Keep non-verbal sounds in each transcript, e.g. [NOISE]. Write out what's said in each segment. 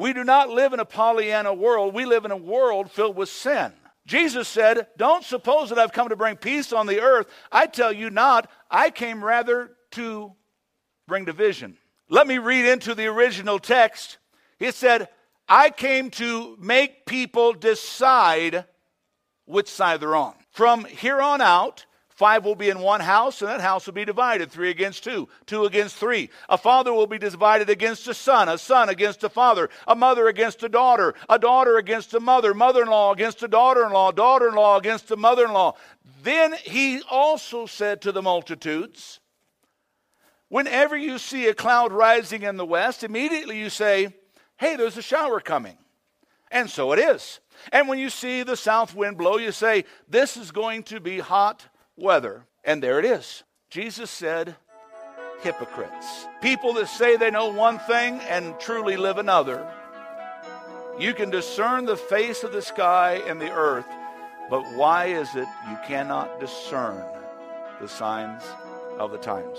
We do not live in a Pollyanna world. We live in a world filled with sin. Jesus said, Don't suppose that I've come to bring peace on the earth. I tell you not. I came rather to bring division. Let me read into the original text. He said, I came to make people decide which side they're on. From here on out, Five will be in one house, and that house will be divided three against two, two against three. A father will be divided against a son, a son against a father, a mother against a daughter, a daughter against a mother, mother in law against a daughter in law, daughter in law against a mother in law. Then he also said to the multitudes, Whenever you see a cloud rising in the west, immediately you say, Hey, there's a shower coming. And so it is. And when you see the south wind blow, you say, This is going to be hot weather. And there it is. Jesus said, hypocrites. People that say they know one thing and truly live another. You can discern the face of the sky and the earth, but why is it you cannot discern the signs of the times?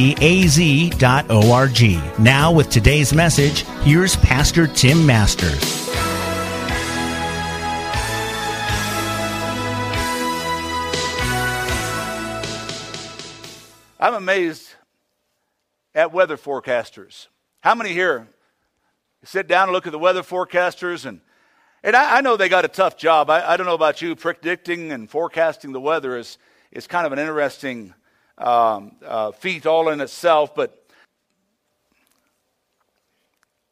Now, with today's message, here's Pastor Tim Masters. I'm amazed at weather forecasters. How many here sit down and look at the weather forecasters and and I, I know they got a tough job. I, I, don't know about you. Predicting and forecasting the weather is, is kind of an interesting um, uh, feat all in itself. But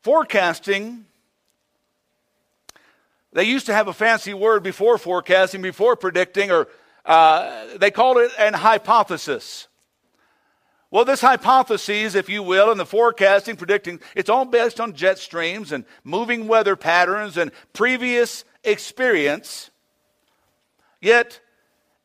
forecasting, they used to have a fancy word before forecasting, before predicting, or uh, they called it an hypothesis. Well, this hypothesis, if you will, and the forecasting, predicting, it's all based on jet streams and moving weather patterns and previous experience. Yet,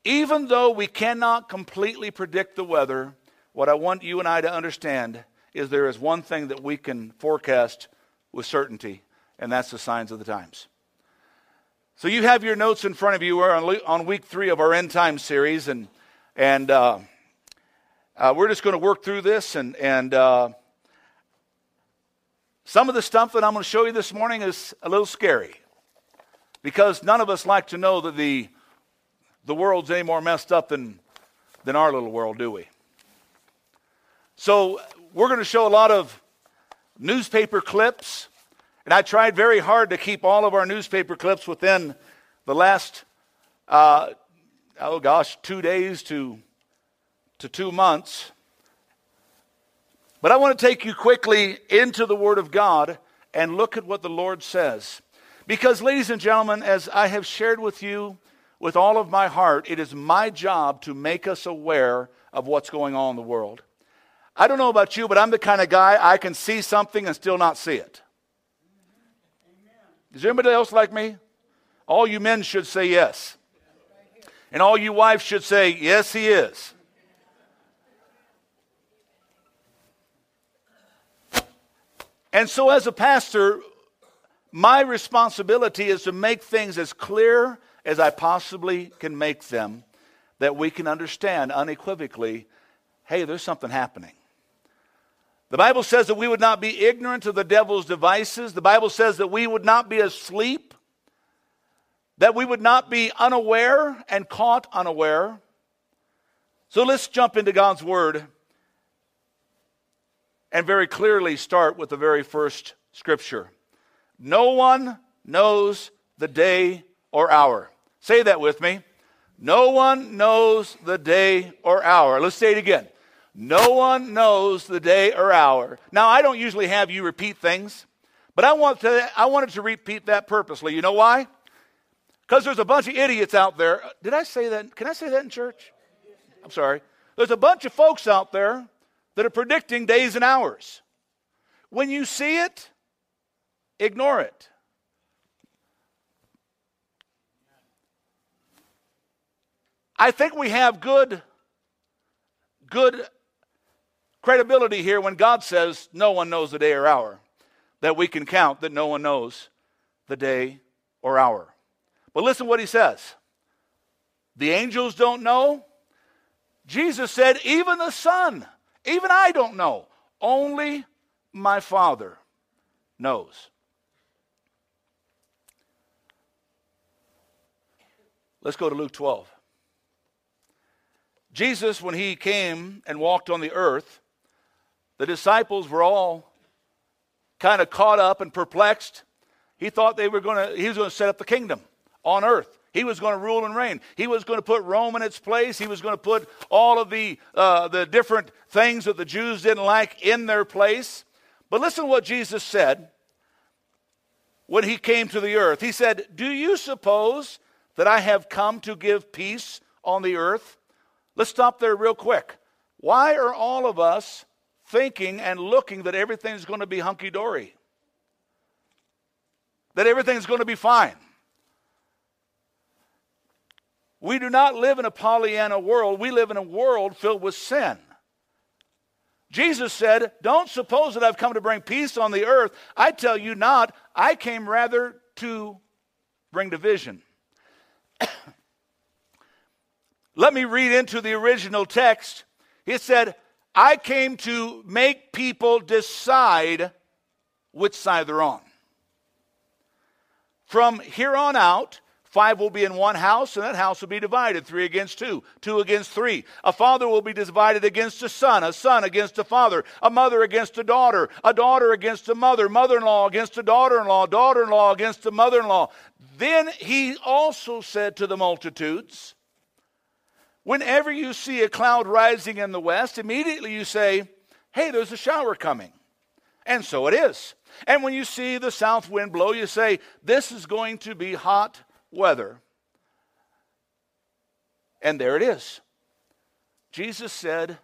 even though we cannot completely predict the weather, what I want you and I to understand is there is one thing that we can forecast with certainty, and that's the signs of the times. So you have your notes in front of you. We're on week three of our end time series, and and uh, uh, we're just going to work through this, and, and uh, some of the stuff that I'm going to show you this morning is a little scary because none of us like to know that the, the world's any more messed up than, than our little world, do we? So, we're going to show a lot of newspaper clips, and I tried very hard to keep all of our newspaper clips within the last, uh, oh gosh, two days to to two months. But I want to take you quickly into the Word of God and look at what the Lord says. Because, ladies and gentlemen, as I have shared with you with all of my heart, it is my job to make us aware of what's going on in the world. I don't know about you, but I'm the kind of guy I can see something and still not see it. Is anybody else like me? All you men should say yes. And all you wives should say, yes, he is. And so, as a pastor, my responsibility is to make things as clear as I possibly can make them that we can understand unequivocally hey, there's something happening. The Bible says that we would not be ignorant of the devil's devices. The Bible says that we would not be asleep, that we would not be unaware and caught unaware. So let's jump into God's Word and very clearly start with the very first scripture. No one knows the day or hour. Say that with me. No one knows the day or hour. Let's say it again. No one knows the day or hour. Now, I don't usually have you repeat things, but I, want to, I wanted to repeat that purposely. You know why? Because there's a bunch of idiots out there. Did I say that? Can I say that in church? I'm sorry. There's a bunch of folks out there that are predicting days and hours. When you see it, ignore it. I think we have good, good credibility here when God says no one knows the day or hour, that we can count that no one knows the day or hour. But listen what he says. The angels don't know. Jesus said, even the Son, even I don't know. Only my Father knows. Let's go to Luke 12. Jesus, when he came and walked on the earth, the disciples were all kind of caught up and perplexed. He thought they were going to, he was going to set up the kingdom on earth. He was going to rule and reign. He was going to put Rome in its place. He was going to put all of the, uh, the different things that the Jews didn't like in their place. But listen to what Jesus said when he came to the earth. He said, Do you suppose that I have come to give peace on the earth? Let's stop there real quick. Why are all of us thinking and looking that everything's going to be hunky dory? That everything's going to be fine? We do not live in a Pollyanna world. We live in a world filled with sin. Jesus said, Don't suppose that I've come to bring peace on the earth. I tell you not. I came rather to bring division. [COUGHS] Let me read into the original text. It said, I came to make people decide which side they're on. From here on out, five will be in one house, and that house will be divided three against two, two against three. A father will be divided against a son, a son against a father, a mother against a daughter, a daughter against a mother, mother in law against a daughter in law, daughter in law against a mother in law. Then he also said to the multitudes, Whenever you see a cloud rising in the west, immediately you say, Hey, there's a shower coming. And so it is. And when you see the south wind blow, you say, This is going to be hot weather. And there it is. Jesus said,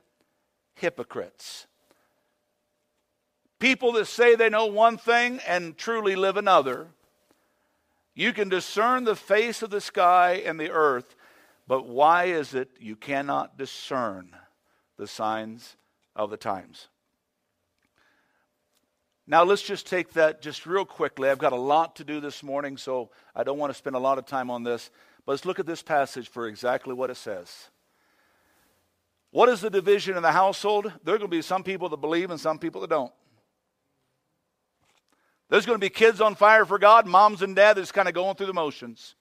Hypocrites. People that say they know one thing and truly live another. You can discern the face of the sky and the earth, but why is it you cannot discern the signs of the times? Now, let's just take that just real quickly. I've got a lot to do this morning, so I don't want to spend a lot of time on this. But let's look at this passage for exactly what it says. What is the division in the household? There are going to be some people that believe and some people that don't. There's going to be kids on fire for God, moms and dads that's kind of going through the motions.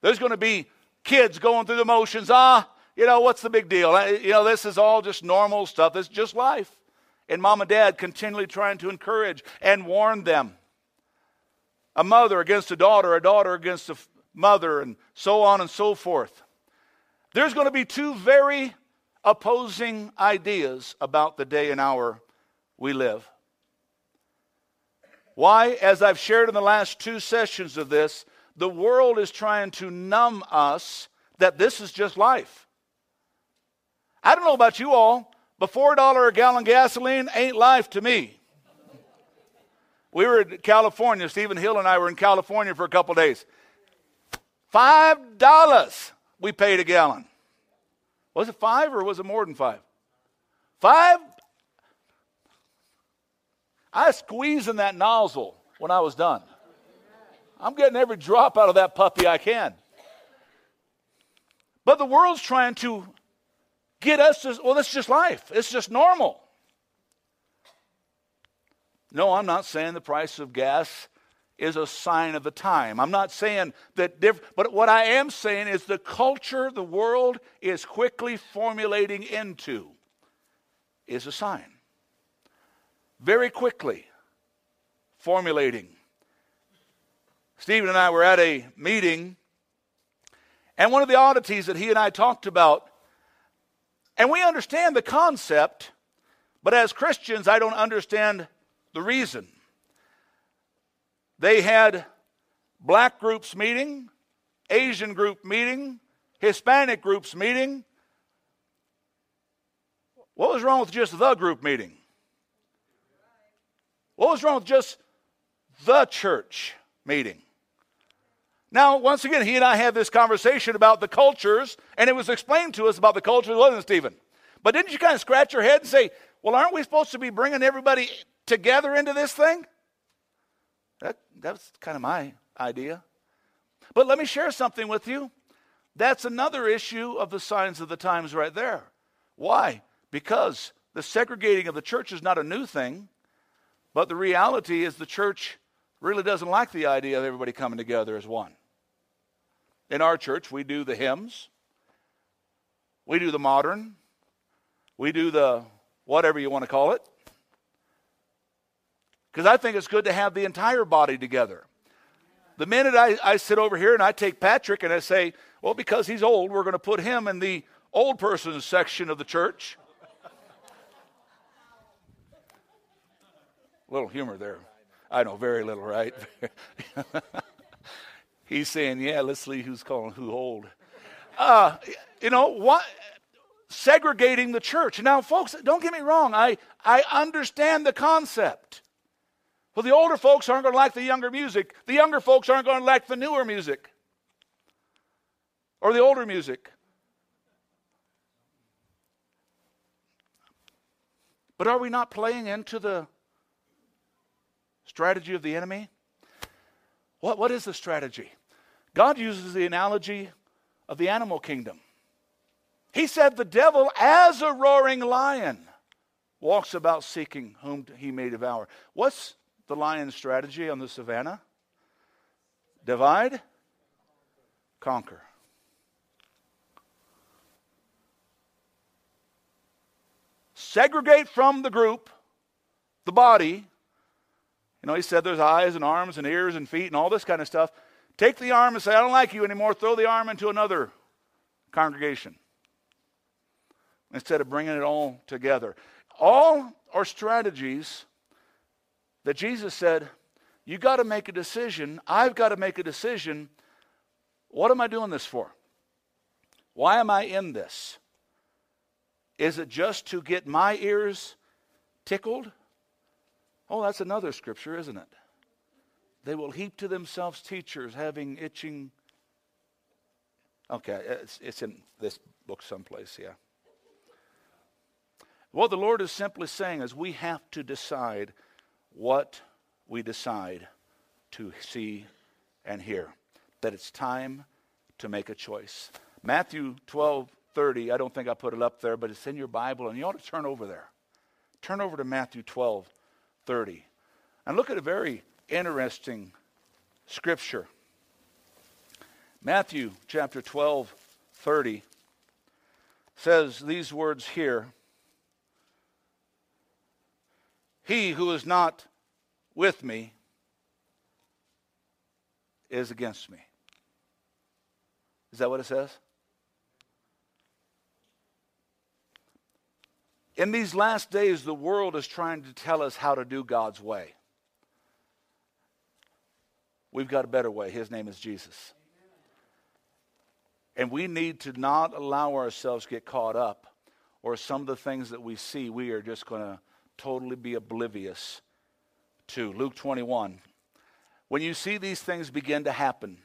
There's going to be kids going through the motions. Ah, you know, what's the big deal? You know, this is all just normal stuff. It's just life. And mom and dad continually trying to encourage and warn them. A mother against a daughter, a daughter against a mother, and so on and so forth. There's going to be two very opposing ideas about the day and hour we live. Why? As I've shared in the last two sessions of this, the world is trying to numb us that this is just life. I don't know about you all, but $4 a gallon gasoline ain't life to me. We were in California. Stephen Hill and I were in California for a couple days. Five dollars we paid a gallon. Was it five or was it more than five? Five? I was squeezing that nozzle when I was done. I'm getting every drop out of that puppy I can. But the world's trying to get us to, well, that's just life. It's just normal. No, I'm not saying the price of gas is a sign of the time. I'm not saying that, but what I am saying is the culture the world is quickly formulating into is a sign. Very quickly formulating Stephen and I were at a meeting, and one of the oddities that he and I talked about, and we understand the concept, but as Christians, I don't understand the reason. They had black groups meeting, Asian group meeting, Hispanic groups meeting. What was wrong with just the group meeting? What was wrong with just the church meeting? Now, once again, he and I had this conversation about the cultures, and it was explained to us about the cultures, wasn't it, Stephen? But didn't you kind of scratch your head and say, well, aren't we supposed to be bringing everybody together into this thing? That, that's kind of my idea. But let me share something with you. That's another issue of the signs of the times right there. Why? Because the segregating of the church is not a new thing, but the reality is the church really doesn't like the idea of everybody coming together as one. In our church, we do the hymns, we do the modern, we do the whatever you want to call it. Because I think it's good to have the entire body together. The minute I, I sit over here and I take Patrick and I say, well, because he's old, we're going to put him in the old person's section of the church. little humor there. I know, very little, right? [LAUGHS] He's saying, yeah, let's see who's calling who old. Uh, you know, what? Segregating the church. Now, folks, don't get me wrong. I, I understand the concept. Well, the older folks aren't going to like the younger music. The younger folks aren't going to like the newer music or the older music. But are we not playing into the strategy of the enemy? What, what is the strategy? God uses the analogy of the animal kingdom. He said, The devil, as a roaring lion, walks about seeking whom he may devour. What's the lion's strategy on the savannah? Divide, conquer. Segregate from the group, the body. You know, he said there's eyes and arms and ears and feet and all this kind of stuff. Take the arm and say, I don't like you anymore. Throw the arm into another congregation instead of bringing it all together. All are strategies that Jesus said, You got to make a decision. I've got to make a decision. What am I doing this for? Why am I in this? Is it just to get my ears tickled? Oh, that's another scripture, isn't it? They will heap to themselves teachers having itching. Okay, it's, it's in this book someplace, yeah. What the Lord is simply saying is we have to decide what we decide to see and hear. That it's time to make a choice. Matthew 12 30, I don't think I put it up there, but it's in your Bible, and you ought to turn over there. Turn over to Matthew 12 30. And look at a very interesting scripture. Matthew chapter 12 30 says these words here He who is not with me is against me. Is that what it says? In these last days, the world is trying to tell us how to do God's way. We've got a better way. His name is Jesus. And we need to not allow ourselves to get caught up or some of the things that we see, we are just going to totally be oblivious to. Luke 21. When you see these things begin to happen,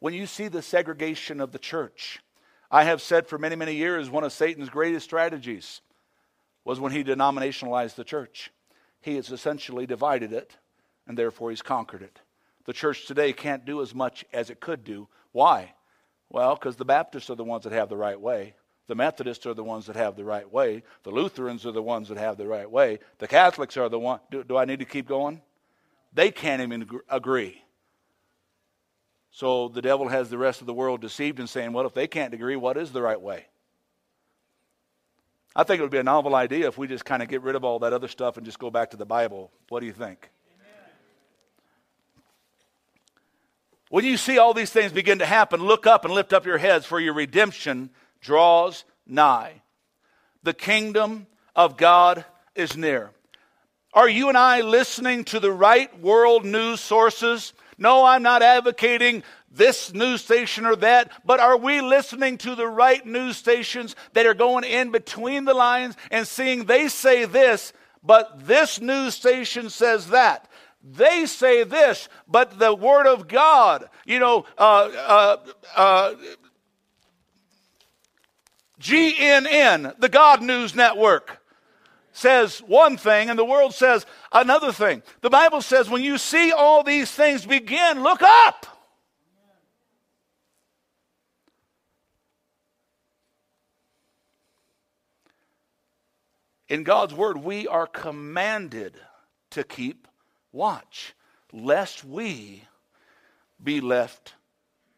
when you see the segregation of the church, I have said for many, many years one of Satan's greatest strategies was when he denominationalized the church. He has essentially divided it, and therefore he's conquered it. The church today can't do as much as it could do. Why? Well, because the Baptists are the ones that have the right way. The Methodists are the ones that have the right way. The Lutherans are the ones that have the right way. The Catholics are the one. Do, do I need to keep going? They can't even agree. So the devil has the rest of the world deceived and saying, well, if they can't agree, what is the right way? I think it would be a novel idea if we just kind of get rid of all that other stuff and just go back to the Bible. What do you think? When you see all these things begin to happen, look up and lift up your heads, for your redemption draws nigh. The kingdom of God is near. Are you and I listening to the right world news sources? No, I'm not advocating this news station or that, but are we listening to the right news stations that are going in between the lines and seeing they say this, but this news station says that? They say this, but the Word of God, you know, uh, uh, uh, GNN, the God News Network, says one thing and the world says another thing. The Bible says when you see all these things begin, look up. In God's Word, we are commanded to keep watch, lest we be left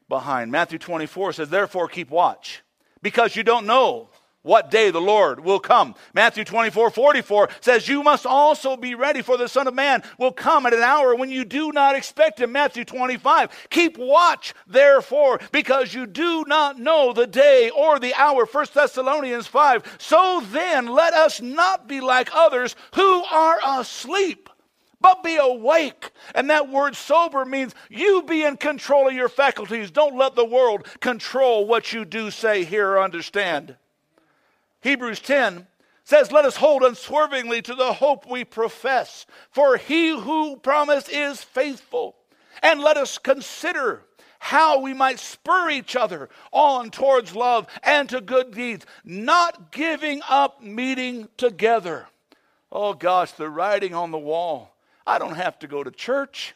behind. Matthew 24 says, Therefore, keep watch, because you don't know what day the Lord will come. Matthew 24, 44 says, You must also be ready, for the Son of Man will come at an hour when you do not expect him. Matthew 25, keep watch, therefore, because you do not know the day or the hour. 1 Thessalonians 5, so then let us not be like others who are asleep but be awake. And that word sober means you be in control of your faculties. Don't let the world control what you do, say, hear, or understand. Hebrews 10 says, Let us hold unswervingly to the hope we profess, for he who promised is faithful. And let us consider how we might spur each other on towards love and to good deeds, not giving up meeting together. Oh gosh, the writing on the wall. I don't have to go to church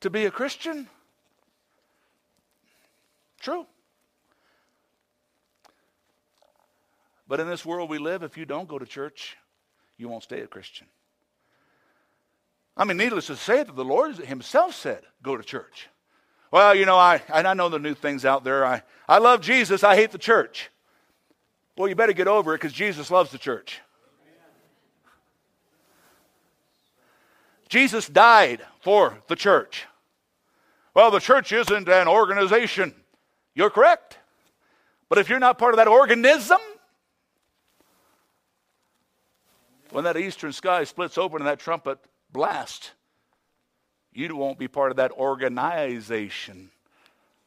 to be a Christian. True. But in this world we live, if you don't go to church, you won't stay a Christian. I mean, needless to say that the Lord Himself said, go to church. Well, you know, I, and I know the new things out there. I, I love Jesus, I hate the church. Well, you better get over it because Jesus loves the church. Jesus died for the church. Well, the church isn't an organization. You're correct. But if you're not part of that organism, when that eastern sky splits open and that trumpet blasts, you won't be part of that organization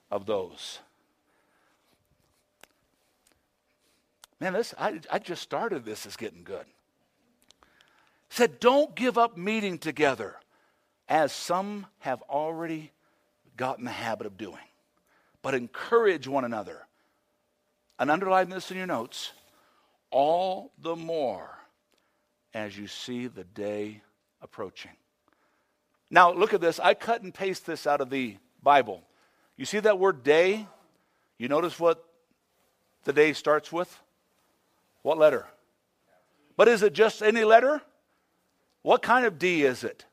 of those. Man, this I, I just started this is getting good. Said, don't give up meeting together, as some have already gotten the habit of doing, but encourage one another. And underline this in your notes all the more as you see the day approaching. Now, look at this. I cut and paste this out of the Bible. You see that word day? You notice what the day starts with? What letter? But is it just any letter? What kind of D is it?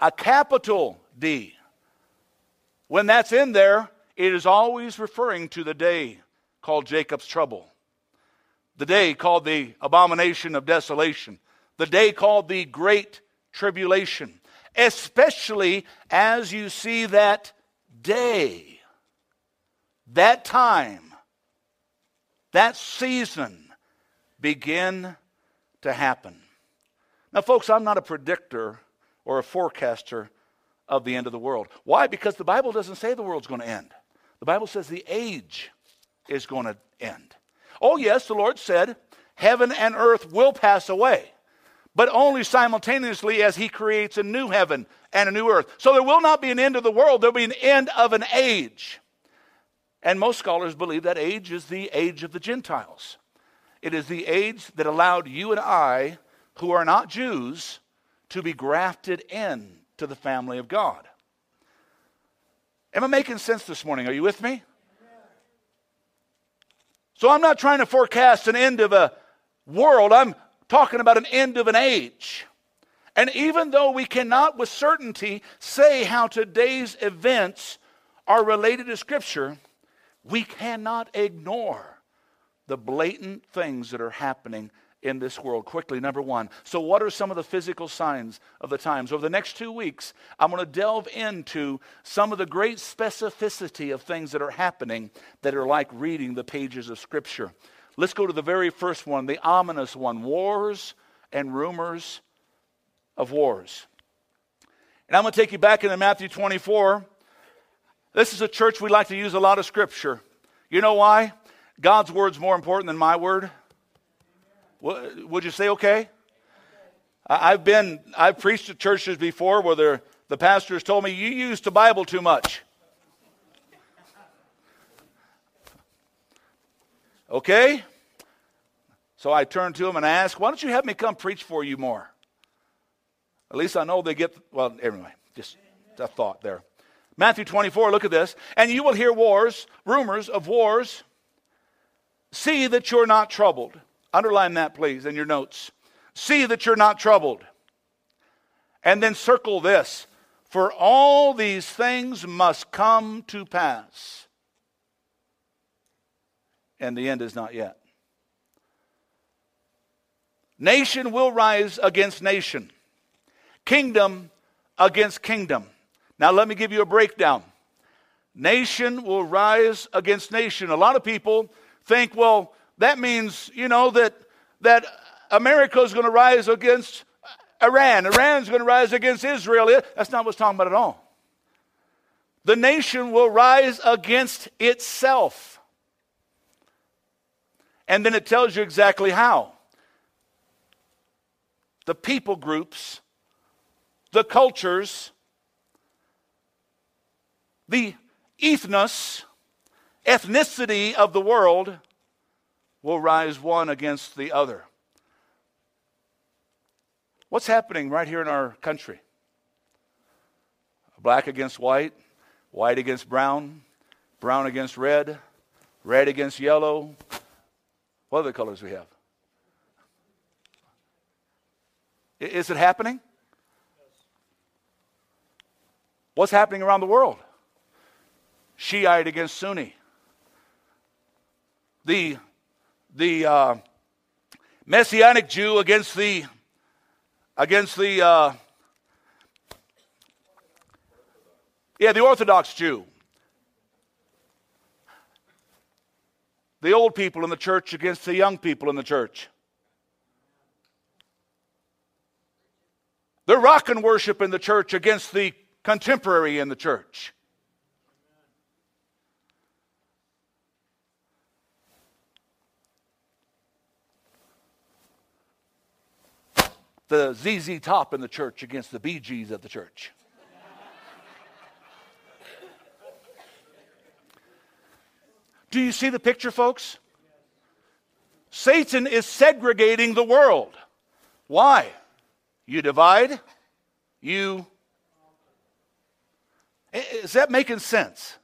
A capital D. When that's in there, it is always referring to the day called Jacob's trouble the day called the abomination of desolation, the day called the great tribulation, especially as you see that day, that time, that season begin to happen. Now, folks, I'm not a predictor or a forecaster of the end of the world. Why? Because the Bible doesn't say the world's going to end. The Bible says the age is going to end. Oh, yes, the Lord said, Heaven and earth will pass away, but only simultaneously as He creates a new heaven and a new earth. So there will not be an end of the world, there'll be an end of an age. And most scholars believe that age is the age of the Gentiles. It is the age that allowed you and I, who are not Jews, to be grafted in to the family of God. Am I making sense this morning? Are you with me? So I'm not trying to forecast an end of a world, I'm talking about an end of an age. And even though we cannot with certainty say how today's events are related to Scripture, we cannot ignore the blatant things that are happening in this world. Quickly, number one. So, what are some of the physical signs of the times? Over the next two weeks, I'm going to delve into some of the great specificity of things that are happening that are like reading the pages of Scripture. Let's go to the very first one, the ominous one wars and rumors of wars. And I'm going to take you back into Matthew 24. This is a church we like to use a lot of Scripture. You know why? God's word's more important than my word. Would you say okay? I've been, I've preached at churches before where the pastors told me, you use the Bible too much. Okay? So I turned to him and I asked, why don't you have me come preach for you more? At least I know they get, well, anyway, just a thought there. Matthew 24, look at this. And you will hear wars, rumors of wars. See that you're not troubled. Underline that, please, in your notes. See that you're not troubled. And then circle this For all these things must come to pass. And the end is not yet. Nation will rise against nation, kingdom against kingdom. Now, let me give you a breakdown. Nation will rise against nation. A lot of people think, well, that means, you know, that, that America is going to rise against Iran. Iran is going to rise against Israel. That's not what it's talking about at all. The nation will rise against itself. And then it tells you exactly how. The people groups, the cultures, the ethnos, ethnicity of the world will rise one against the other. What's happening right here in our country? Black against white, white against brown, brown against red, red against yellow. What other colors we have? Is it happening? What's happening around the world? Shiite against Sunni. The the uh, Messianic Jew against the against the uh, yeah the Orthodox Jew. The old people in the church against the young people in the church. The rock and worship in the church against the contemporary in the church. The ZZ Top in the church against the Gees of the church. Do you see the picture, folks? Satan is segregating the world. Why? You divide, you. Is that making sense?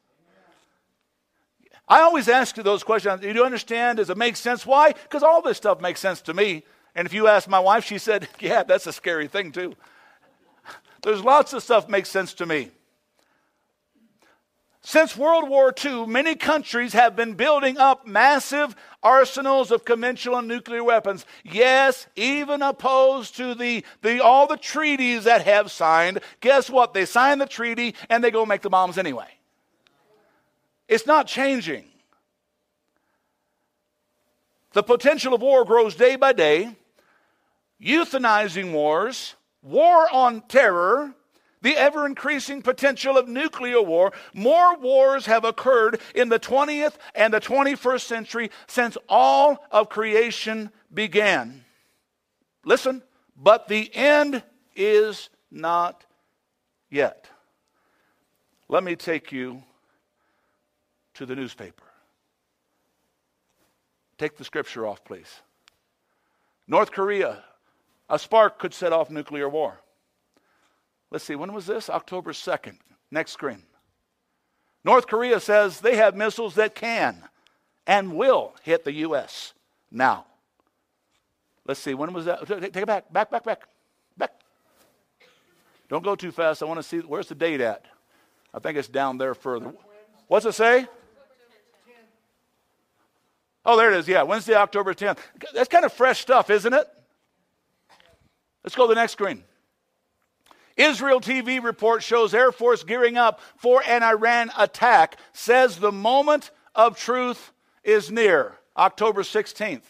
I always ask you those questions. Do you understand? Does it make sense? Why? Because all this stuff makes sense to me. And if you ask my wife, she said, [LAUGHS] Yeah, that's a scary thing, too. There's lots of stuff makes sense to me. Since World War II, many countries have been building up massive arsenals of conventional nuclear weapons. Yes, even opposed to the, the, all the treaties that have signed. Guess what? They sign the treaty and they go make the bombs anyway. It's not changing. The potential of war grows day by day euthanizing wars, war on terror, the ever increasing potential of nuclear war. More wars have occurred in the 20th and the 21st century since all of creation began. Listen, but the end is not yet. Let me take you to the newspaper. Take the scripture off, please. North Korea a spark could set off nuclear war. Let's see, when was this? October 2nd. Next screen. North Korea says they have missiles that can and will hit the U.S. now. Let's see, when was that? Take it back, back, back, back, back. Don't go too fast. I want to see, where's the date at? I think it's down there further. What's it say? Oh, there it is. Yeah, Wednesday, October 10th. That's kind of fresh stuff, isn't it? Let's go to the next screen. Israel TV report shows Air Force gearing up for an Iran attack, says the moment of truth is near, October 16th.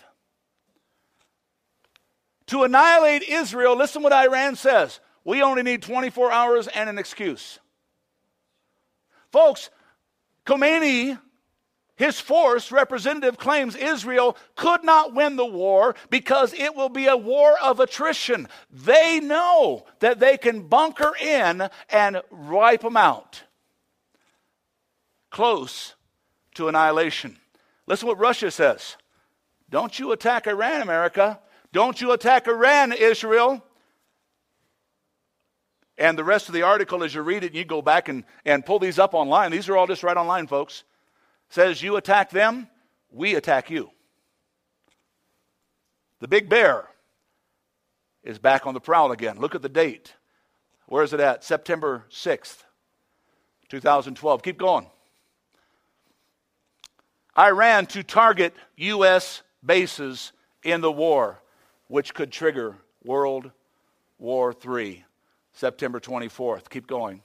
To annihilate Israel, listen what Iran says. We only need 24 hours and an excuse. Folks, Khomeini his force representative claims Israel could not win the war because it will be a war of attrition. They know that they can bunker in and wipe them out. Close to annihilation. Listen what Russia says. Don't you attack Iran, America. Don't you attack Iran, Israel. And the rest of the article, as you read it, you go back and, and pull these up online. These are all just right online, folks says you attack them, we attack you. The big bear is back on the prowl again. Look at the date. Where is it at? September 6th, 2012. Keep going. Iran to target U.S. bases in the war, which could trigger World War III, September 24th. Keep going.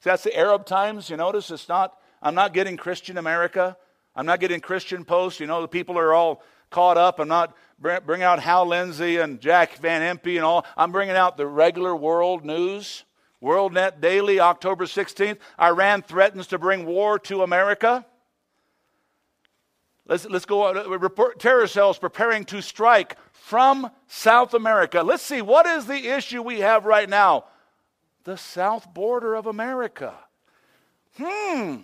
So that's the Arab Times. You notice it's not I'm not getting Christian America. I'm not getting Christian Post. You know, the people are all caught up. I'm not bringing out Hal Lindsey and Jack Van Impe and all. I'm bringing out the regular world news. WorldNet Daily, October 16th. Iran threatens to bring war to America. Let's, let's go on. Report, terror cells preparing to strike from South America. Let's see, what is the issue we have right now? The south border of America. Hmm.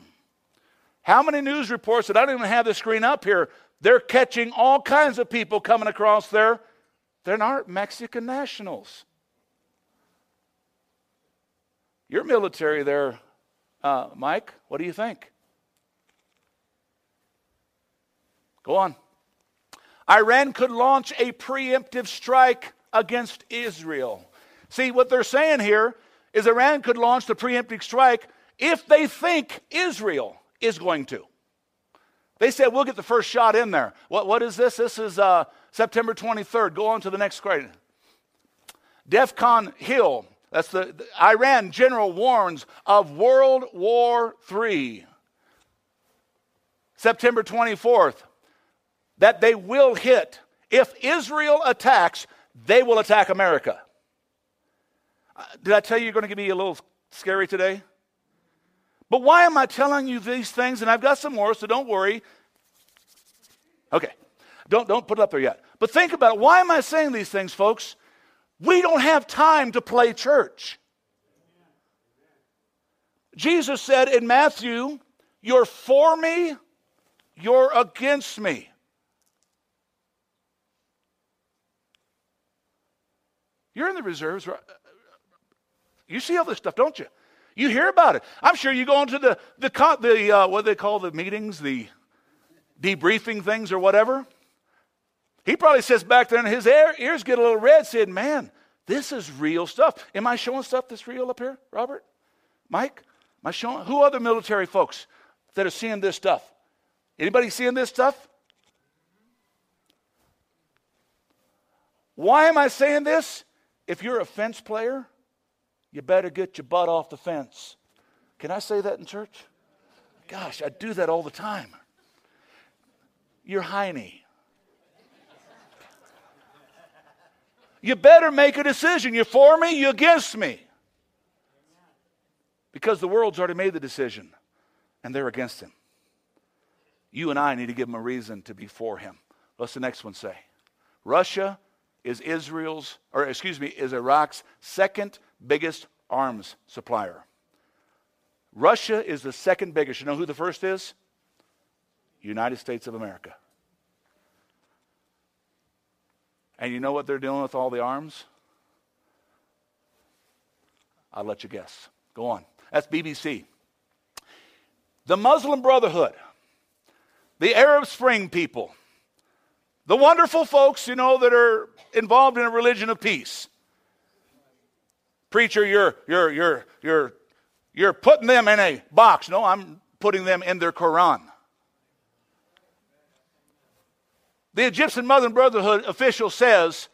How many news reports that I don't even have the screen up here? They're catching all kinds of people coming across there. They're not Mexican nationals. You're military there, uh, Mike. What do you think? Go on. Iran could launch a preemptive strike against Israel. See, what they're saying here is Iran could launch the preemptive strike if they think Israel is going to. They said, we'll get the first shot in there. What, what is this? This is uh, September 23rd. Go on to the next screen. DEFCON Hill, that's the, the Iran general warns of World War III. September 24th, that they will hit. If Israel attacks, they will attack America. Uh, did I tell you you're going to be a little scary today? But why am I telling you these things? And I've got some more, so don't worry. Okay. Don't, don't put it up there yet. But think about it. Why am I saying these things, folks? We don't have time to play church. Jesus said in Matthew, You're for me, you're against me. You're in the reserves. You see all this stuff, don't you? You hear about it. I'm sure you go into the, the, the uh, what do they call the meetings, the debriefing things or whatever. He probably sits back there and his ears get a little red saying, Man, this is real stuff. Am I showing stuff that's real up here, Robert? Mike? Am I showing? Who other military folks that are seeing this stuff? Anybody seeing this stuff? Why am I saying this? If you're a fence player, you better get your butt off the fence. Can I say that in church? Gosh, I do that all the time. You're Heine. You better make a decision. You're for me, you against me. Because the world's already made the decision and they're against him. You and I need to give them a reason to be for him. What's the next one say? Russia is Israel's, or excuse me, is Iraq's second biggest arms supplier. Russia is the second biggest. You know who the first is? United States of America. And you know what they're doing with all the arms? I'll let you guess. Go on. That's BBC. The Muslim Brotherhood, the Arab Spring people, the wonderful folks, you know, that are involved in a religion of peace. Preacher, you're, you're, you're, you're, you're putting them in a box. No, I'm putting them in their Quran. The Egyptian Muslim Brotherhood official says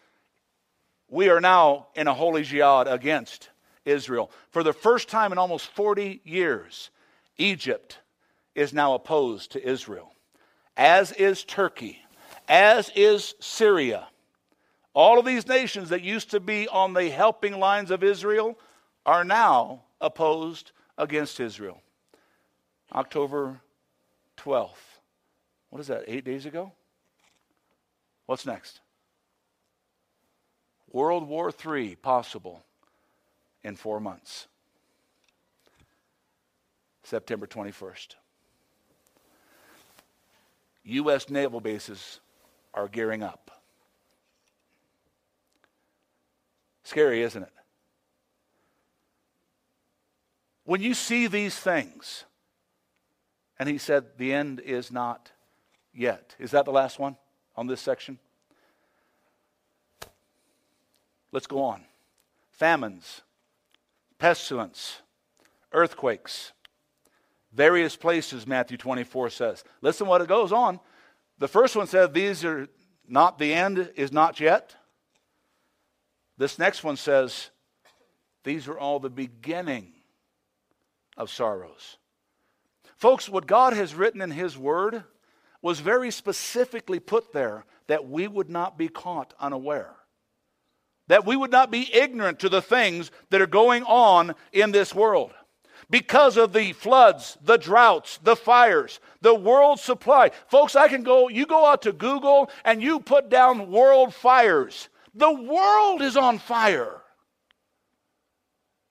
we are now in a holy jihad against Israel. For the first time in almost 40 years, Egypt is now opposed to Israel, as is Turkey, as is Syria. All of these nations that used to be on the helping lines of Israel are now opposed against Israel. October 12th. What is that, eight days ago? What's next? World War III possible in four months. September 21st. U.S. naval bases are gearing up. Scary, isn't it? When you see these things, and he said, the end is not yet. Is that the last one on this section? Let's go on. Famines, pestilence, earthquakes, various places, Matthew 24 says. Listen what it goes on. The first one said, These are not the end, is not yet. This next one says, These are all the beginning of sorrows. Folks, what God has written in His Word was very specifically put there that we would not be caught unaware that we would not be ignorant to the things that are going on in this world. Because of the floods, the droughts, the fires, the world supply. Folks, I can go, you go out to Google and you put down world fires. The world is on fire.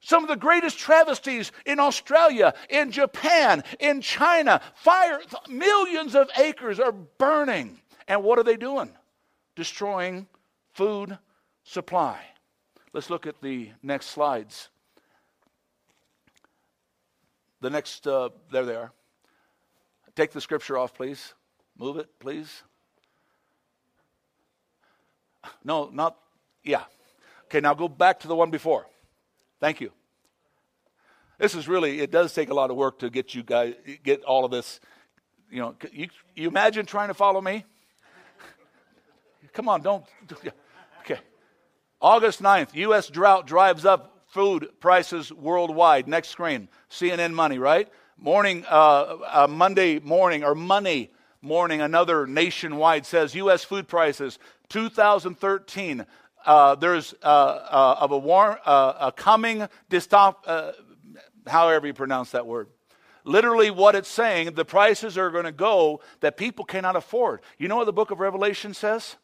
Some of the greatest travesties in Australia, in Japan, in China, fire, millions of acres are burning. And what are they doing? Destroying food, supply. Let's look at the next slides. The next, uh, there they are. Take the scripture off, please. Move it, please. No, not, yeah. Okay, now go back to the one before. Thank you. This is really, it does take a lot of work to get you guys, get all of this. You know, you, you imagine trying to follow me? [LAUGHS] Come on, don't. Okay. August 9th, U.S. drought drives up food prices worldwide. Next screen, CNN Money, right? Morning, uh, uh, Monday morning, or Money morning, another nationwide says U.S. food prices 2013. Uh, there's uh, uh, of a, war, uh, a coming dystop, however you pronounce that word. Literally, what it's saying, the prices are going to go that people cannot afford. You know what the book of Revelation says?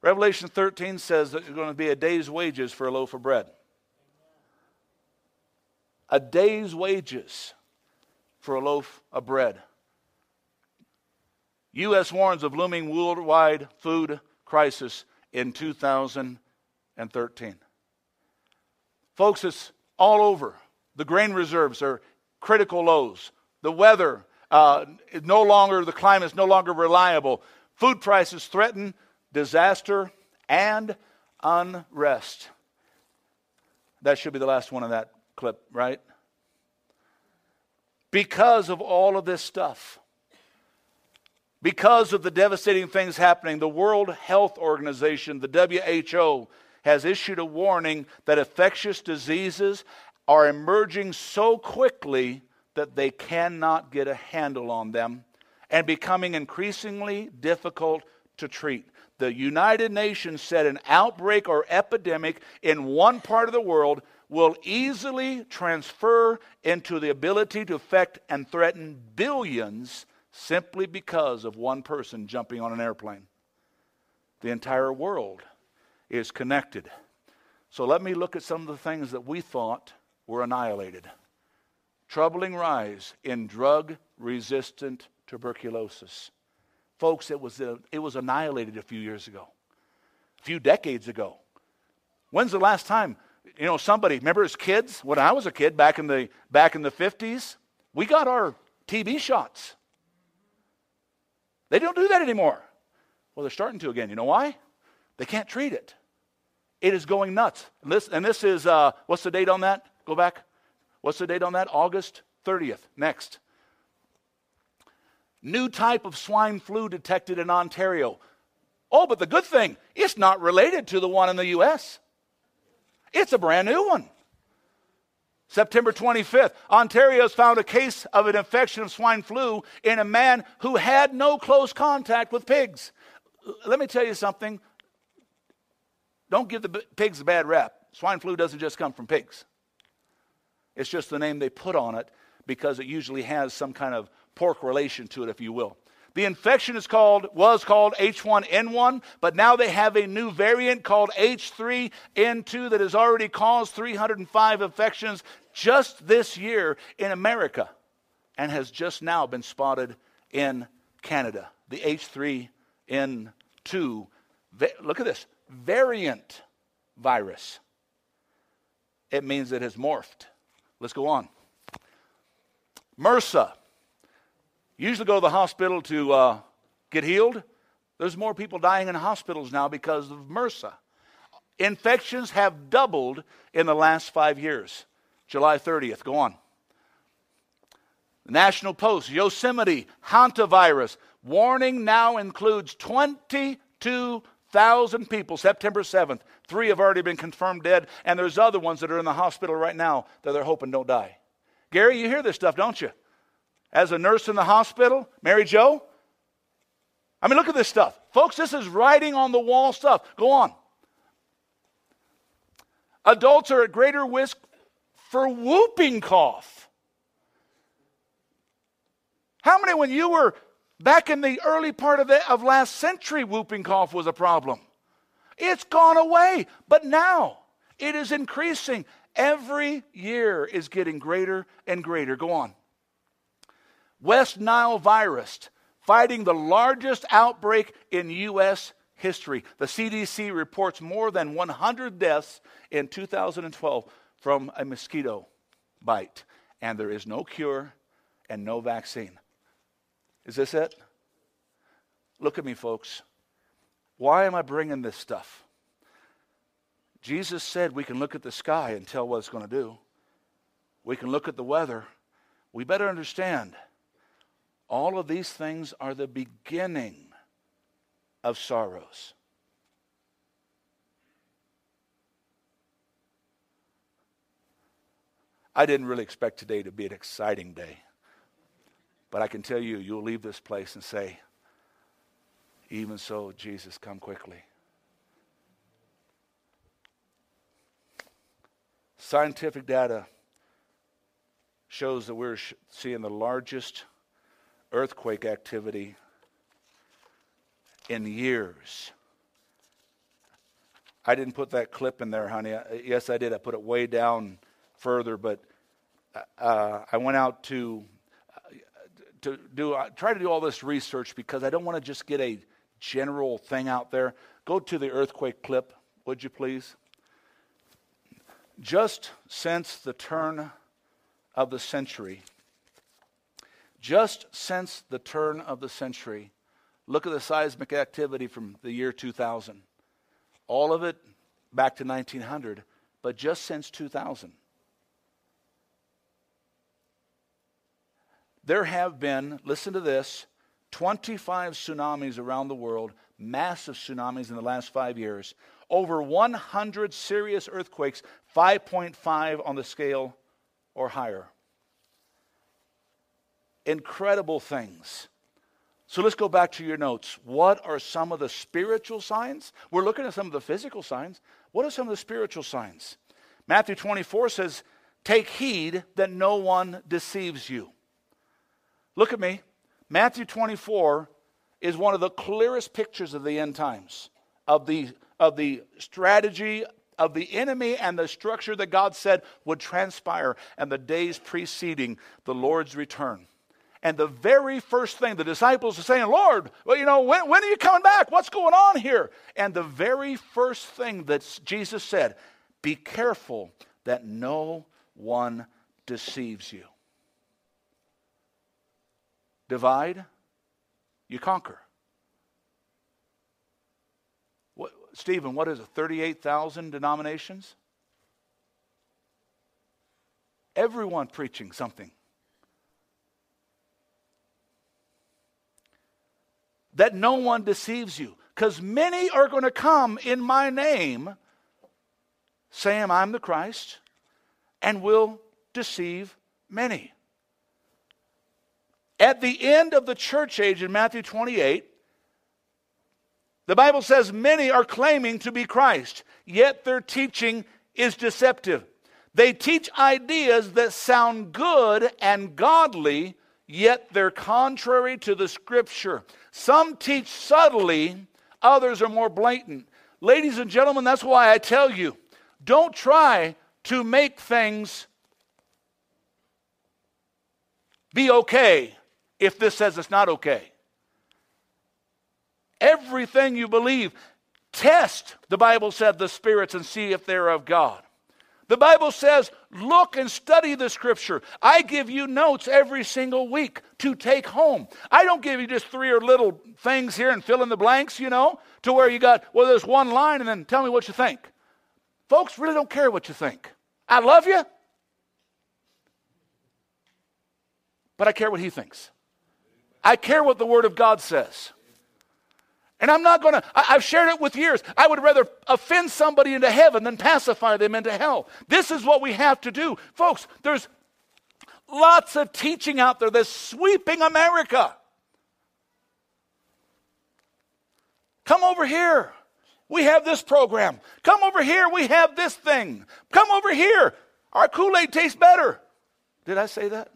Revelation 13 says that it's going to be a day's wages for a loaf of bread. A day's wages for a loaf of bread. U.S. warns of looming worldwide food crisis in 2013. Folks, it's all over. The grain reserves are critical lows. The weather uh, is no longer, the climate is no longer reliable. Food prices threaten disaster, and unrest. That should be the last one of that clip, right? Because of all of this stuff, because of the devastating things happening, the World Health Organization, the WHO, has issued a warning that infectious diseases are emerging so quickly that they cannot get a handle on them and becoming increasingly difficult to treat. The United Nations said an outbreak or epidemic in one part of the world will easily transfer into the ability to affect and threaten billions simply because of one person jumping on an airplane. The entire world is connected. So let me look at some of the things that we thought were annihilated. Troubling rise in drug resistant tuberculosis. Folks, it was, uh, it was annihilated a few years ago, a few decades ago. When's the last time, you know, somebody, remember as kids, when I was a kid back in the, back in the 50s, we got our TB shots. They don't do that anymore. Well, they're starting to again. You know why? They can't treat it. It is going nuts. And this, and this is, uh, what's the date on that? Go back. What's the date on that? August 30th. Next. New type of swine flu detected in Ontario. Oh, but the good thing, it's not related to the one in the U.S., it's a brand new one. September 25th, Ontario's found a case of an infection of swine flu in a man who had no close contact with pigs. Let me tell you something. Don't give the pigs a bad rap. Swine flu doesn't just come from pigs, it's just the name they put on it because it usually has some kind of pork relation to it, if you will. The infection is called was called H1N1, but now they have a new variant called H3N2 that has already caused 305 infections just this year in America and has just now been spotted in Canada. The H3N2 look at this, variant virus. It means it has morphed. Let's go on. MRSA usually go to the hospital to uh, get healed. There's more people dying in hospitals now because of MRSA. Infections have doubled in the last five years. July 30th, go on. National Post, Yosemite, hantavirus. Warning now includes 22,000 people, September 7th. Three have already been confirmed dead, and there's other ones that are in the hospital right now that they're hoping don't die. Gary, you hear this stuff, don't you? As a nurse in the hospital, Mary Jo. I mean, look at this stuff. Folks, this is writing on the wall stuff. Go on. Adults are at greater risk for whooping cough. How many, when you were back in the early part of, the, of last century, whooping cough was a problem? It's gone away, but now it is increasing. Every year is getting greater and greater. Go on. West Nile virus, fighting the largest outbreak in U.S. history. The CDC reports more than 100 deaths in 2012 from a mosquito bite, and there is no cure and no vaccine. Is this it? Look at me, folks. Why am I bringing this stuff? Jesus said we can look at the sky and tell what it's going to do. We can look at the weather. We better understand all of these things are the beginning of sorrows. I didn't really expect today to be an exciting day. But I can tell you, you'll leave this place and say, even so, Jesus, come quickly. Scientific data shows that we're seeing the largest earthquake activity in years. I didn't put that clip in there, honey. Yes, I did. I put it way down further, but uh, I went out to to do uh, try to do all this research because I don't want to just get a general thing out there. Go to the earthquake clip, would you please? Just since the turn of the century, just since the turn of the century, look at the seismic activity from the year 2000. All of it back to 1900, but just since 2000. There have been, listen to this, 25 tsunamis around the world, massive tsunamis in the last five years, over 100 serious earthquakes, 5.5 on the scale or higher incredible things. So let's go back to your notes. What are some of the spiritual signs? We're looking at some of the physical signs. What are some of the spiritual signs? Matthew 24 says, Take heed that no one deceives you. Look at me. Matthew 24 is one of the clearest pictures of the end times, of the, of the strategy of the enemy and the structure that God said would transpire and the days preceding the Lord's return. And the very first thing the disciples are saying, Lord, well, you know, when, when are you coming back? What's going on here? And the very first thing that Jesus said, be careful that no one deceives you. Divide, you conquer. What, Stephen, what is it? 38,000 denominations? Everyone preaching something. That no one deceives you. Because many are going to come in my name, saying, I'm the Christ, and will deceive many. At the end of the church age in Matthew 28, the Bible says many are claiming to be Christ, yet their teaching is deceptive. They teach ideas that sound good and godly, yet they're contrary to the scripture. Some teach subtly, others are more blatant. Ladies and gentlemen, that's why I tell you don't try to make things be okay if this says it's not okay. Everything you believe, test, the Bible said, the spirits and see if they're of God. The Bible says, look and study the scripture. I give you notes every single week to take home. I don't give you just three or little things here and fill in the blanks, you know, to where you got, well, there's one line and then tell me what you think. Folks really don't care what you think. I love you, but I care what he thinks. I care what the Word of God says. And I'm not going to, I've shared it with years. I would rather offend somebody into heaven than pacify them into hell. This is what we have to do. Folks, there's lots of teaching out there that's sweeping America. Come over here. We have this program. Come over here. We have this thing. Come over here. Our Kool Aid tastes better. Did I say that?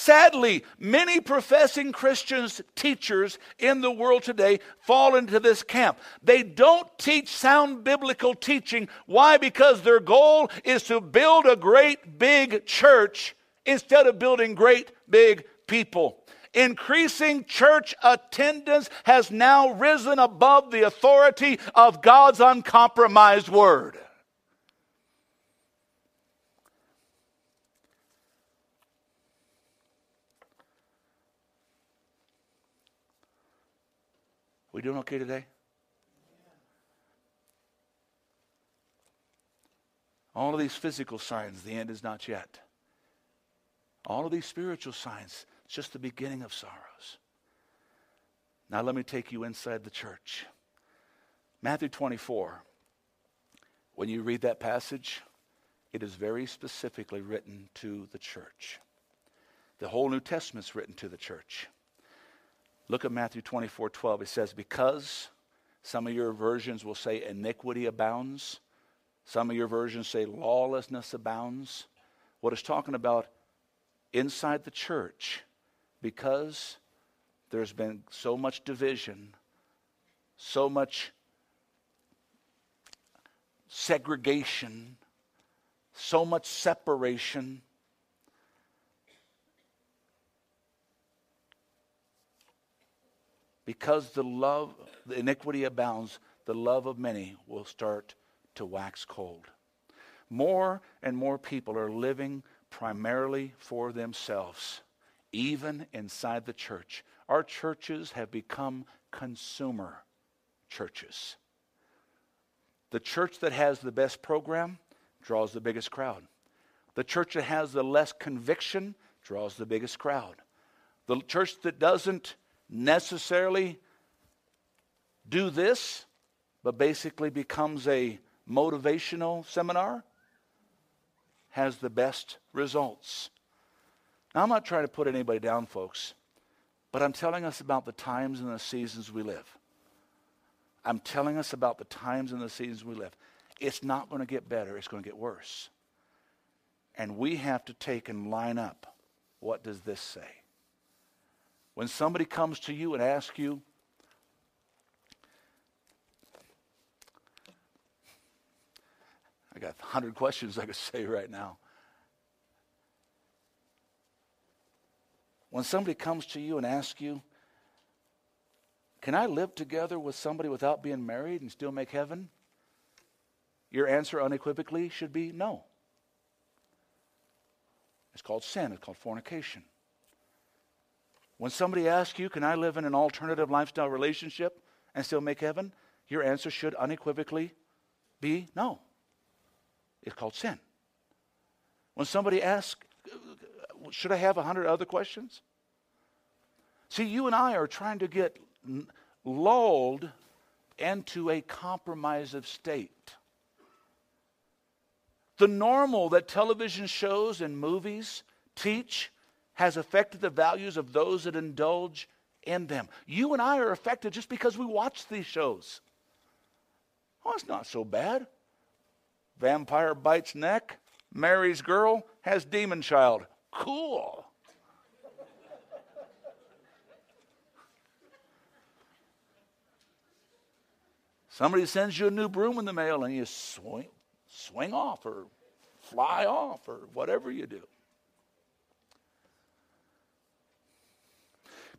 Sadly, many professing Christians, teachers in the world today fall into this camp. They don't teach sound biblical teaching. Why? Because their goal is to build a great big church instead of building great big people. Increasing church attendance has now risen above the authority of God's uncompromised word. We doing okay today? All of these physical signs, the end is not yet. All of these spiritual signs, it's just the beginning of sorrows. Now, let me take you inside the church. Matthew 24, when you read that passage, it is very specifically written to the church. The whole New Testament is written to the church. Look at Matthew 24 12. It says, Because some of your versions will say iniquity abounds, some of your versions say lawlessness abounds. What it's talking about inside the church, because there's been so much division, so much segregation, so much separation Because the love, the iniquity abounds, the love of many will start to wax cold. More and more people are living primarily for themselves, even inside the church. Our churches have become consumer churches. The church that has the best program draws the biggest crowd. The church that has the less conviction draws the biggest crowd. The church that doesn't necessarily do this, but basically becomes a motivational seminar, has the best results. Now, I'm not trying to put anybody down, folks, but I'm telling us about the times and the seasons we live. I'm telling us about the times and the seasons we live. It's not going to get better, it's going to get worse. And we have to take and line up what does this say? When somebody comes to you and asks you, I got 100 questions I could [LAUGHS] say right now. When somebody comes to you and asks you, Can I live together with somebody without being married and still make heaven? Your answer unequivocally should be no. It's called sin, it's called fornication. When somebody asks you, Can I live in an alternative lifestyle relationship and still make heaven? Your answer should unequivocally be no. It's called sin. When somebody asks, Should I have a hundred other questions? See, you and I are trying to get lulled into a compromisive state. The normal that television shows and movies teach has affected the values of those that indulge in them. You and I are affected just because we watch these shows. Oh, it's not so bad. Vampire bites neck, marries girl, has demon child. Cool. Somebody sends you a new broom in the mail and you swing, swing off or fly off or whatever you do.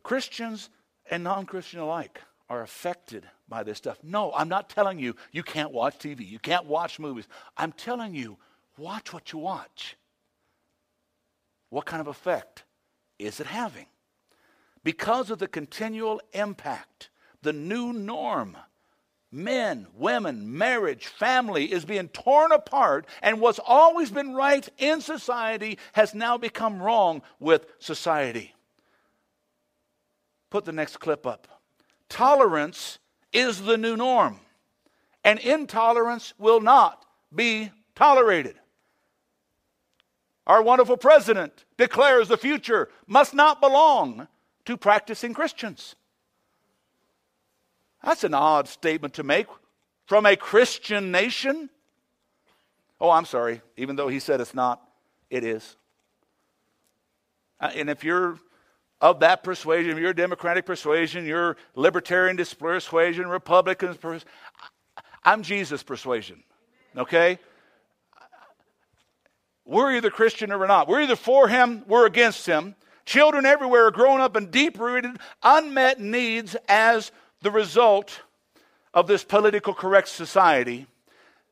Christians and non Christian alike are affected by this stuff. No, I'm not telling you you can't watch TV, you can't watch movies. I'm telling you, watch what you watch. What kind of effect is it having? Because of the continual impact, the new norm men, women, marriage, family is being torn apart, and what's always been right in society has now become wrong with society. Put the next clip up. Tolerance is the new norm, and intolerance will not be tolerated. Our wonderful president declares the future must not belong to practicing Christians. That's an odd statement to make from a Christian nation. Oh, I'm sorry. Even though he said it's not, it is. Uh, and if you're of that persuasion, you're Democratic persuasion, you're Libertarian persuasion, Republican persuasion, I'm Jesus persuasion. Okay? We're either Christian or we're not. We're either for him, we're against him. Children everywhere are growing up in deep rooted, unmet needs as the result of this political correct society.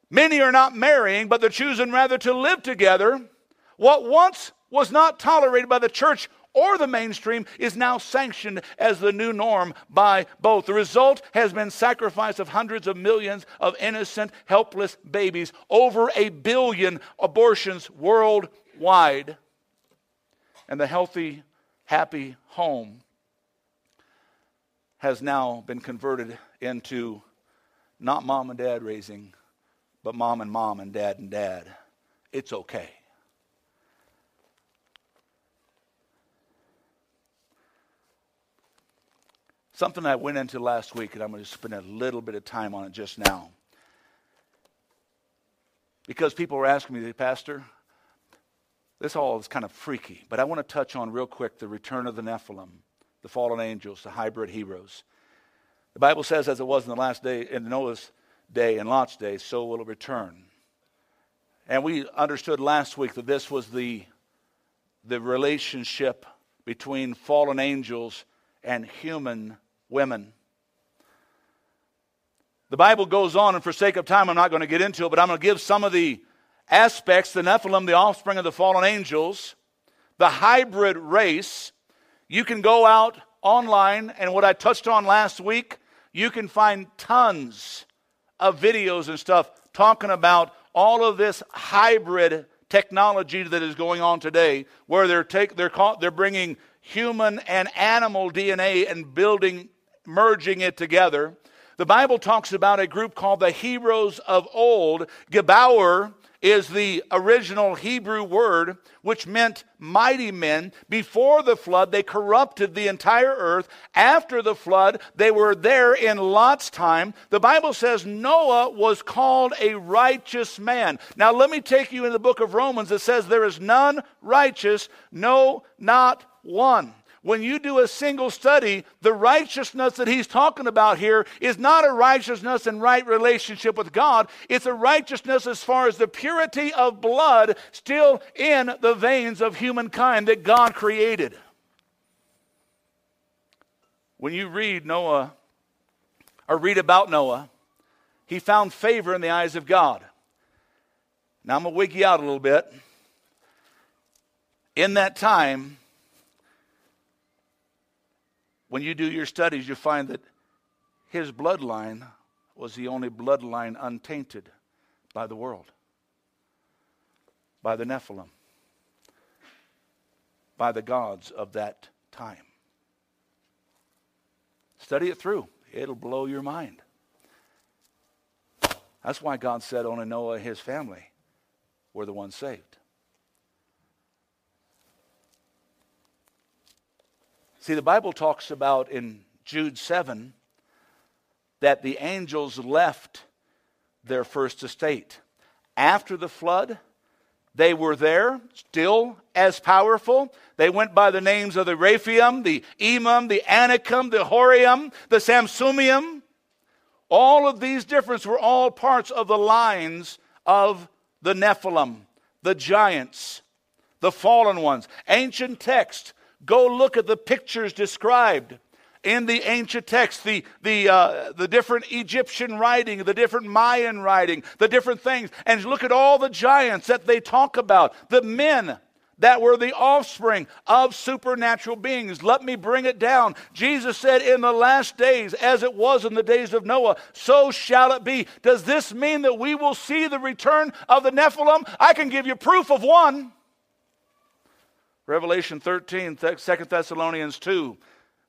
Many are not marrying, but they're choosing rather to live together. What once was not tolerated by the church or the mainstream is now sanctioned as the new norm by both. The result has been sacrifice of hundreds of millions of innocent, helpless babies, over a billion abortions worldwide. And the healthy, happy home has now been converted into not mom and dad raising, but mom and mom and dad and dad. It's okay. Something I went into last week, and I'm going to spend a little bit of time on it just now. Because people were asking me, Pastor, this all is kind of freaky, but I want to touch on real quick the return of the Nephilim the fallen angels, the hybrid heroes. The Bible says, as it was in the last day, in Noah's day and Lot's day, so will it return. And we understood last week that this was the, the relationship between fallen angels and human women. The Bible goes on, and for sake of time, I'm not going to get into it, but I'm going to give some of the aspects the Nephilim, the offspring of the fallen angels, the hybrid race, you can go out online, and what I touched on last week, you can find tons of videos and stuff talking about all of this hybrid technology that is going on today, where they're take they're caught, they're bringing human and animal DNA and building, merging it together. The Bible talks about a group called the Heroes of Old. Gibbor is the original Hebrew word which meant mighty men. Before the flood, they corrupted the entire earth. After the flood, they were there in Lot's time. The Bible says Noah was called a righteous man. Now, let me take you in the book of Romans. It says, There is none righteous, no, not one when you do a single study, the righteousness that he's talking about here is not a righteousness in right relationship with God. It's a righteousness as far as the purity of blood still in the veins of humankind that God created. When you read Noah, or read about Noah, he found favor in the eyes of God. Now I'm going to wig you out a little bit. In that time, when you do your studies, you find that his bloodline was the only bloodline untainted by the world, by the Nephilim, by the gods of that time. Study it through, it'll blow your mind. That's why God said only Noah and his family were the ones saved. See, the Bible talks about in Jude 7 that the angels left their first estate. After the flood, they were there, still as powerful. They went by the names of the Rephaim, the Emim, the Anakim, the Horium, the Zamzummim. All of these differences were all parts of the lines of the Nephilim, the giants, the fallen ones. Ancient text, go look at the pictures described in the ancient text, the, the, uh, the different Egyptian writing, the different Mayan writing, the different things, and look at all the giants that they talk about, the men that were the offspring of supernatural beings. Let me bring it down. Jesus said, In the last days, as it was in the days of Noah, so shall it be. Does this mean that we will see the return of the Nephilim? I can give you proof of one. Revelation 13, 2 Thessalonians 2.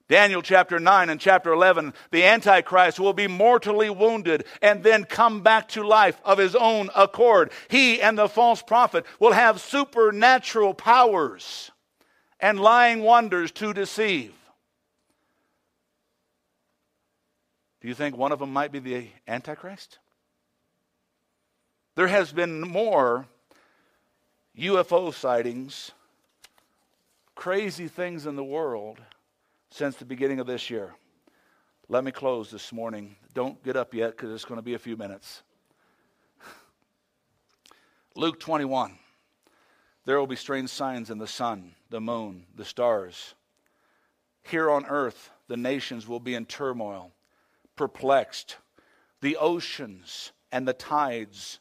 Daniel chapter 9 and chapter 11, the Antichrist will be mortally wounded and then come back to life of his own accord. He and the false prophet will have supernatural powers and lying wonders to deceive. Do you think one of them might be the Antichrist? There has been more UFO sightings, crazy things in the world since the beginning of this year. Let me close this morning. Don't get up yet because it's going to be a few minutes. [LAUGHS] Luke 21. There will be strange signs in the sun, the moon, the stars. Here on earth, the nations will be in turmoil, perplexed. The oceans and the tides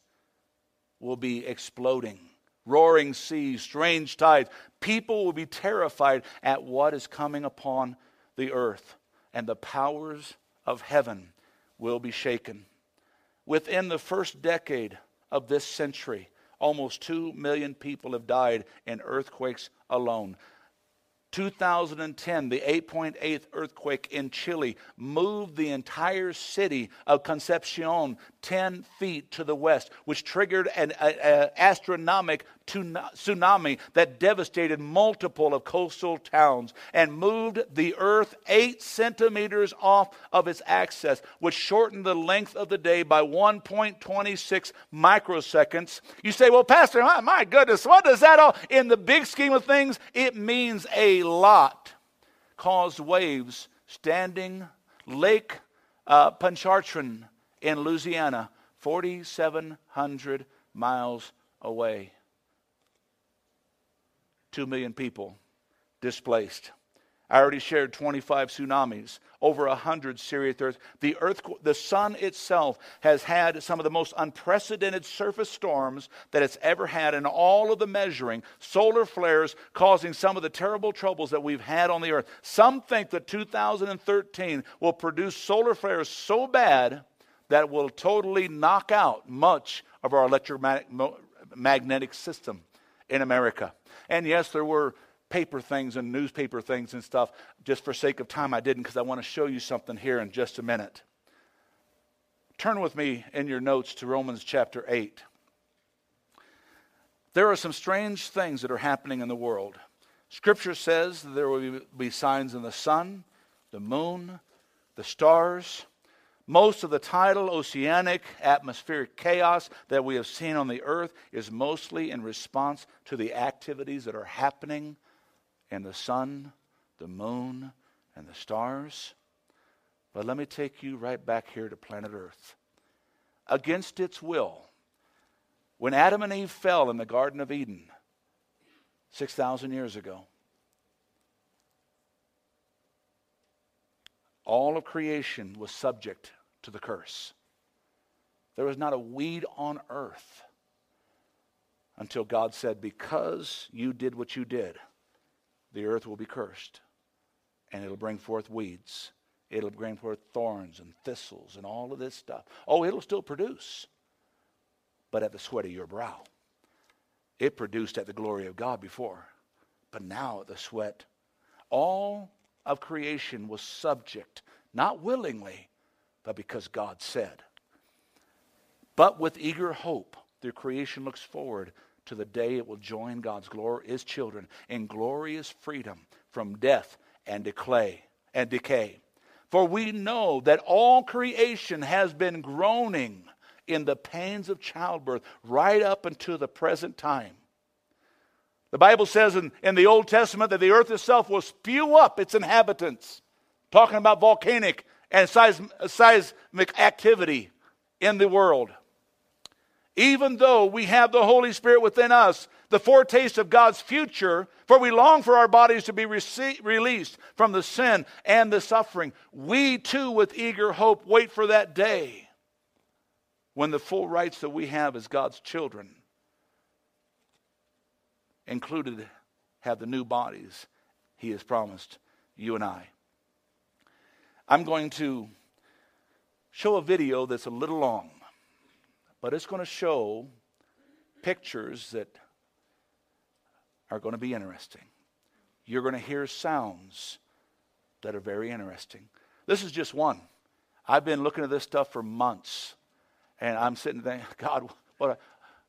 will be exploding. Roaring seas, strange tides. People will be terrified at what is coming upon the earth, and the powers of heaven will be shaken. Within the first decade of this century, almost 2 million people have died in earthquakes alone. 2010, the 8.8 earthquake in Chile moved the entire city of Concepcion 10 feet to the west, which triggered an astronomical tsunami that devastated multiple of coastal towns and moved the earth eight centimeters off of its axis, which shortened the length of the day by 1.26 microseconds. You say, well, Pastor, my goodness, what does that all, in the big scheme of things, it means a lot. Caused waves standing Lake uh, in Louisiana, 4,700 miles away. Two million people displaced. I already shared 25 tsunamis, over 100 serious earthquakes. The, earth, the sun itself has had some of the most unprecedented surface storms that it's ever had in all of the measuring, solar flares causing some of the terrible troubles that we've had on the earth. Some think that 2013 will produce solar flares so bad that will totally knock out much of our electromagnetic system in America. And yes, there were paper things and newspaper things and stuff. Just for sake of time, I didn't because I want to show you something here in just a minute. Turn with me in your notes to Romans chapter 8. There are some strange things that are happening in the world. Scripture says there will be signs in the sun, the moon, the stars. Most of the tidal oceanic atmospheric chaos that we have seen on the earth is mostly in response to the activities that are happening in the sun, the moon, and the stars. But let me take you right back here to planet Earth. Against its will, when Adam and Eve fell in the Garden of Eden 6,000 years ago, all of creation was subject to the curse. There was not a weed on earth until God said, Because you did what you did, the earth will be cursed, and it'll bring forth weeds. It'll bring forth thorns and thistles and all of this stuff. Oh, it'll still produce, but at the sweat of your brow. It produced at the glory of God before, but now at the sweat. All of creation was subject not willingly, but because God said. But with eager hope, the creation looks forward to the day it will join God's glorious children in glorious freedom from death and decay and decay. For we know that all creation has been groaning in the pains of childbirth right up until the present time. The Bible says in, in the Old Testament that the earth itself will spew up its inhabitants, talking about volcanic and seismic activity in the world. Even though we have the Holy Spirit within us, the foretaste of God's future, for we long for our bodies to be rece- released from the sin and the suffering, we too, with eager hope, wait for that day when the full rights that we have as God's children included have the new bodies he has promised you and I. I'm going to show a video that's a little long, but it's going to show pictures that are going to be interesting. You're going to hear sounds that are very interesting. This is just one. I've been looking at this stuff for months, and I'm sitting there, [LAUGHS] God, what? A,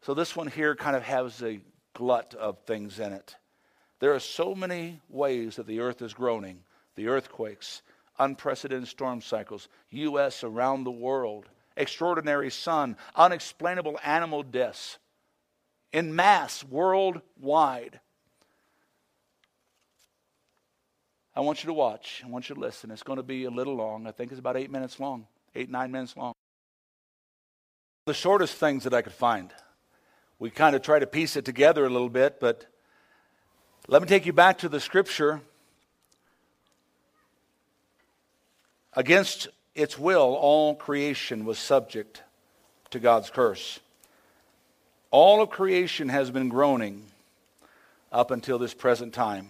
so this one here kind of has a glut of things in it. There are so many ways that the earth is groaning the earthquakes, unprecedented storm cycles, U.S. around the world, extraordinary sun, unexplainable animal deaths in mass worldwide. I want you to watch. I want you to listen. It's going to be a little long. I think it's about eight minutes long, eight, nine minutes long. The shortest things that I could find we kind of try to piece it together a little bit, but let me take you back to the scripture. Against its will, all creation was subject to God's curse. All of creation has been groaning up until this present time.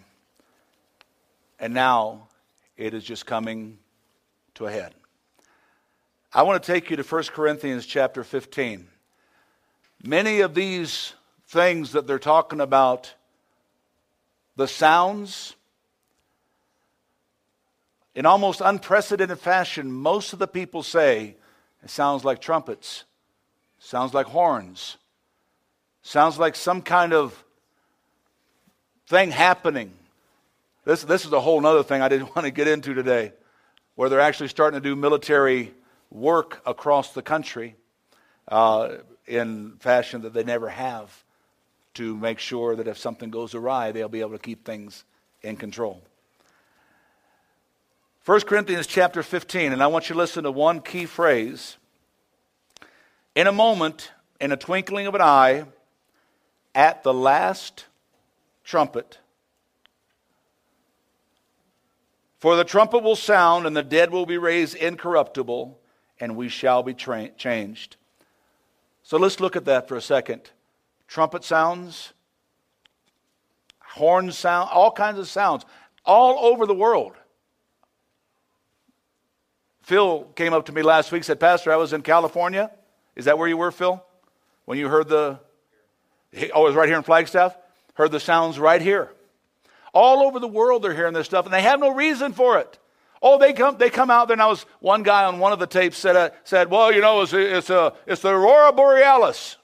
And now it is just coming to a head. I want to take you to 1 Corinthians chapter 15. Many of these things that they're talking about, the sounds, in almost unprecedented fashion, most of the people say it sounds like trumpets, sounds like horns, sounds like some kind of thing happening. This, this is a whole other thing I didn't [LAUGHS] want to get into today, where they're actually starting to do military work across the country. Uh, in fashion that they never have to make sure that if something goes awry, they'll be able to keep things in control. 1 Corinthians chapter 15, and I want you to listen to one key phrase. In a moment, in a twinkling of an eye, at the last trumpet, for the trumpet will sound, and the dead will be raised incorruptible, and we shall be tra- changed. So let's look at that for a second. Trumpet sounds, horn sound, all kinds of sounds, all over the world. Phil came up to me last week said, Pastor, I was in California. Is that where you were, Phil? When you heard the, oh, it was right here in Flagstaff? Heard the sounds right here. All over the world they're hearing this stuff, and they have no reason for it. Oh, they come, they come out there. And I was one guy on one of the tapes said, uh, said well, you know, it's, it's, a, it's the aurora borealis.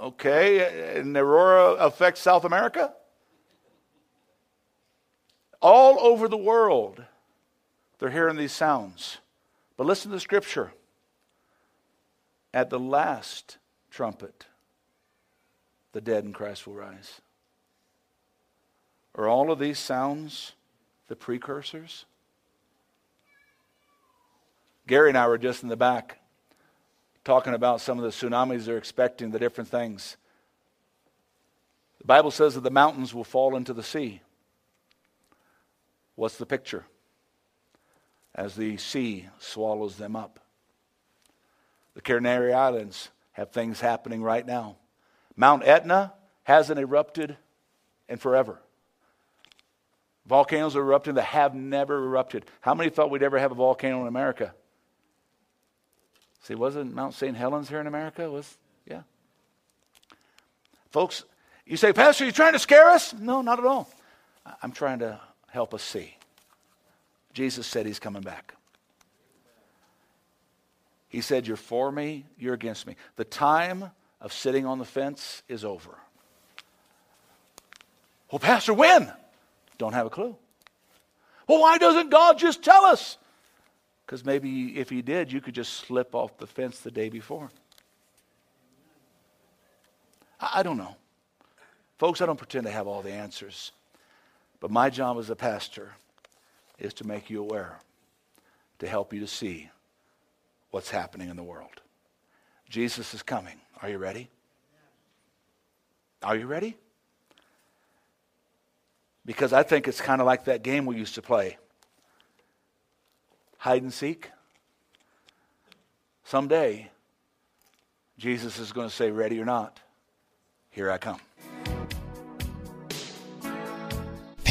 Okay, and the aurora affects South America? All over the world, they're hearing these sounds. But listen to the scripture. At the last trumpet, the dead in Christ will rise. Are all of these sounds the precursors? Gary and I were just in the back talking about some of the tsunamis they're expecting, the different things. The Bible says that the mountains will fall into the sea. What's the picture? As the sea swallows them up. The Canary Islands have things happening right now. Mount Etna hasn't erupted in forever. Volcanoes are erupting that have never erupted. How many thought we'd ever have a volcano in America? See, wasn't Mount St. Helens here in America? Was yeah. Folks, you say, Pastor, you trying to scare us? No, not at all. I'm trying to help us see. Jesus said he's coming back. He said, You're for me, you're against me. The time of sitting on the fence is over. Well, Pastor, when? Don't have a clue. Well, why doesn't God just tell us? Because maybe if He did, you could just slip off the fence the day before. I, don't know. Folks, I don't pretend to have all the answers. But my job as a pastor is to make you aware, to help you to see what's happening in the world. Jesus is coming. Are you ready? Are you ready? Because I think it's kind of like that game we used to play hide and seek. Someday, Jesus is going to say, Ready or not, here I come.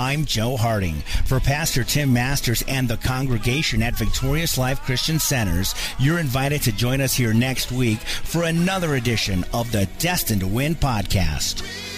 I'm Joe Harding. For Pastor Tim Masters and the congregation at Victorious Life Christian Centers, you're invited to join us here next week for another edition of the Destined to Win podcast.